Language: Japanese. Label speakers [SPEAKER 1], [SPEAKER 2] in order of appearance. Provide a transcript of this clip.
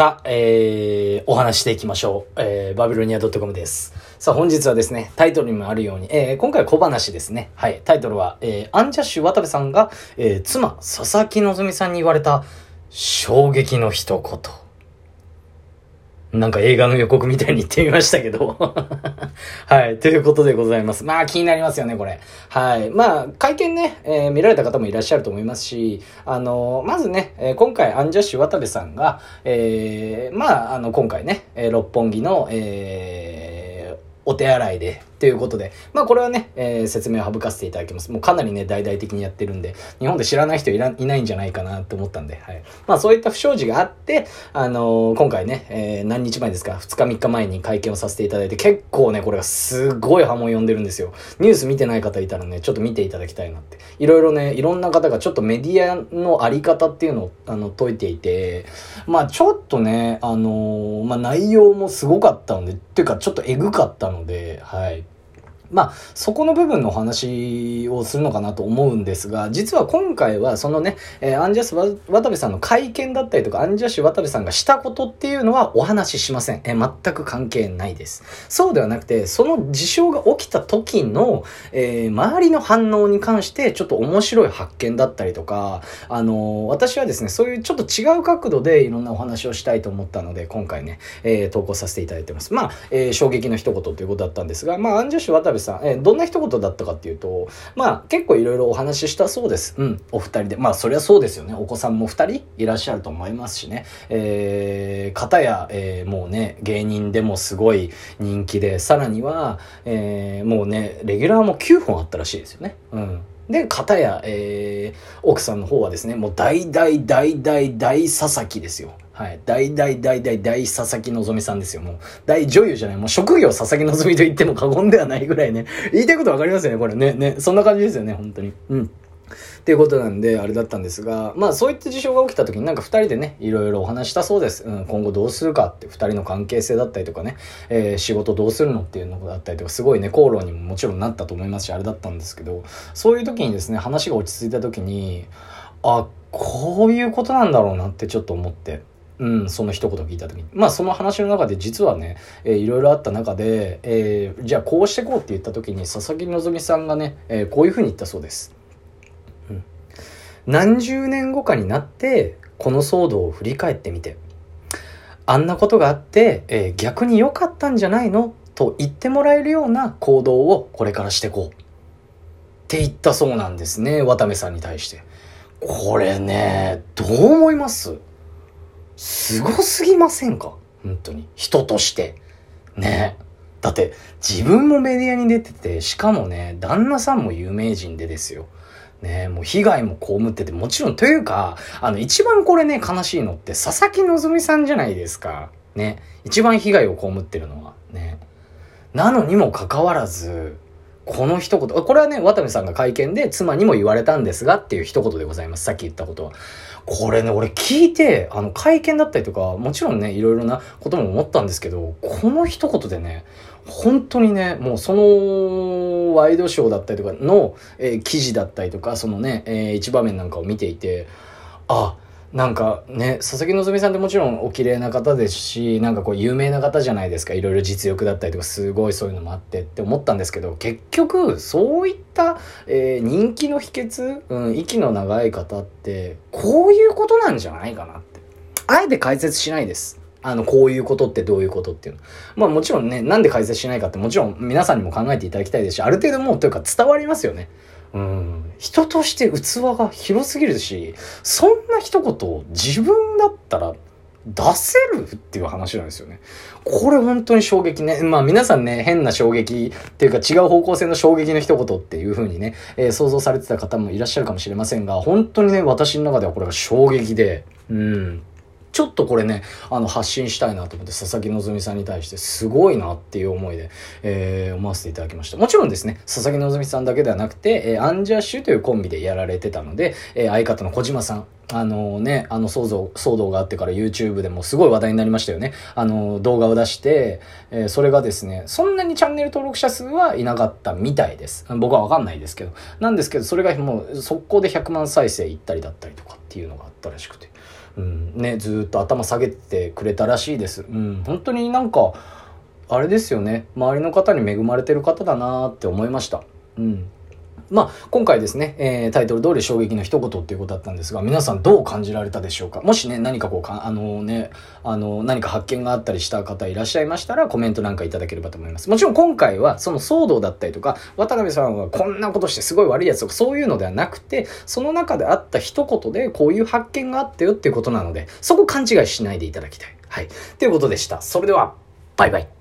[SPEAKER 1] さあ、えー、お話していきましょう。えー、バビロニア .com です。さあ、本日はですね、タイトルにもあるように、えー、今回は小話ですね。はい、タイトルは、えー、アンジャッシュ渡部さんが、えー、妻、佐々木希さんに言われた、衝撃の一言。なんか映画の予告みたいに言ってみましたけど。はい。ということでございます。まあ気になりますよね、これ。はい。まあ、会見ね、えー、見られた方もいらっしゃると思いますし、あのー、まずね、えー、今回アンジャッシュ渡部さんが、えー、まあ、あの、今回ね、えー、六本木の、えー、お手洗いで、ということで、まあこれはね、えー、説明を省かせていただきます。もうかなりね、大々的にやってるんで、日本で知らない人いらいないんじゃないかなと思ったんで、はい。まあそういった不祥事があって、あのー、今回ね、えー、何日前ですか、2日3日前に会見をさせていただいて、結構ね、これがすごい波紋呼んでるんですよ。ニュース見てない方いたらね、ちょっと見ていただきたいなって。いろいろね、いろんな方がちょっとメディアのあり方っていうのを、あの、解いていて、まあちょっとね、あの、まあ内容もすごかったので、っていうかちょっとエグかったので、はい。まあ、そこの部分のお話をするのかなと思うんですが、実は今回はそのね、えー、アンジャス渡部さんの会見だったりとか、アンジャッシュ渡部さんがしたことっていうのはお話ししません。えー、全く関係ないです。そうではなくて、その事象が起きた時の、えー、周りの反応に関してちょっと面白い発見だったりとか、あの私はですね、そういうちょっと違う角度でいろんなお話をしたいと思ったので、今回ね、え投稿させていただいてます。まあ、え衝撃の一言ということだったんですが、まあ、アンジャッシュ渡部さん、えー、どんな一言だったかっていうと、まあ結構いろいろお話ししたそうです。うん、お二人で。まあそりゃそうですよね。お子さんも二人いらっしゃると思いますしね。えー、方や、えー、もうね、芸人でもすごい人気で、さらには、えー、もうね、レギュラーも9本あったらしいですよね。うん。で、片や、えー、奥さんの方はですね、もう大大大大大佐々木ですよ。はい。大大大大大佐々木希さんですよ。もう、大女優じゃない。もう職業佐々木希と言っても過言ではないぐらいね。言いたいことわかりますよね、これね。ね。そんな感じですよね、本当に。うん。っていうことなんで、あれだったんですが、まあそういった事象が起きた時になんか二人でね、いろいろお話したそうです。うん、今後どうするかって、二人の関係性だったりとかね、えー、仕事どうするのっていうのだったりとか、すごいね、口論にももちろんなったと思いますし、あれだったんですけど、そういう時にですね、話が落ち着いた時に、あ、こういうことなんだろうなってちょっと思って。うん、その一言聞いた時に。まあその話の中で実はね、えー、いろいろあった中で、えー、じゃあこうしてこうって言った時に佐々木希さんがね、えー、こういうふうに言ったそうです。うん。何十年後かになって、この騒動を振り返ってみて、あんなことがあって、えー、逆に良かったんじゃないの？と言ってもらえるような行動をこれからしていこう。って言ったそうなんですね、渡部さんに対して。これね、どう思います？すごすぎませんか？本当に。人として。ね。だって、自分もメディアに出てて、しかもね、旦那さんも有名人でですよ。ねもう被害も被ってて、もちろん、というか、あの、一番これね、悲しいのって、佐々木希さんじゃないですか。ね。一番被害を被ってるのは。ね。なのにもかかわらず、この一言、これはね、渡部さんが会見で妻にも言われたんですがっていう一言でございます。さっき言ったことは。これね、俺聞いて、あの、会見だったりとか、もちろんね、いろいろなことも思ったんですけど、この一言でね、本当にね、もうそのワイドショーだったりとかの、えー、記事だったりとか、そのね、えー、一場面なんかを見ていて、あ、なんかね、佐々木希さんってもちろんお綺麗な方ですし、なんかこう有名な方じゃないですか。いろいろ実力だったりとか、すごいそういうのもあってって思ったんですけど、結局、そういった、えー、人気の秘訣、うん、息の長い方って、こういうことなんじゃないかなって。あえて解説しないです。あの、こういうことってどういうことっていうの。まあもちろんね、なんで解説しないかってもちろん皆さんにも考えていただきたいですし、ある程度もうというか伝わりますよね。うん、人として器が広すぎるし、そんな一言自分だったら出せるっていう話なんですよね。これ本当に衝撃ね。まあ皆さんね、変な衝撃っていうか違う方向性の衝撃の一言っていう風にね、えー、想像されてた方もいらっしゃるかもしれませんが、本当にね、私の中ではこれが衝撃で、うん。ちょっとこれね、あの、発信したいなと思って、佐々木希さんに対してすごいなっていう思いで、えー、思わせていただきました。もちろんですね、佐々木希さんだけではなくて、えー、アンジャッシュというコンビでやられてたので、えー、相方の小島さん、あのね、あの騒動、騒動があってから YouTube でもすごい話題になりましたよね。あの、動画を出して、えー、それがですね、そんなにチャンネル登録者数はいなかったみたいです。僕はわかんないですけど。なんですけど、それがもう速攻で100万再生いったりだったりとかっていうのがあったらしくて。うん、ね、ずっと頭下げてくれたらしいです。うん、本当になんか、あれですよね。周りの方に恵まれてる方だなって思いました。うん。まあ、今回ですね、えー、タイトル通り衝撃の一言っていうことだったんですが、皆さんどう感じられたでしょうか？もしね、何かこうか、あのね、あの、何か発見があったりした方いらっしゃいましたら、コメントなんかいただければと思います。もちろん今回は、その騒動だったりとか、渡辺さんはこんなことしてすごい悪いやつとか、そういうのではなくて、その中であった一言で、こういう発見があったよっていうことなので、そこ勘違いしないでいただきたい。はい。ということでした。それでは、バイバイ。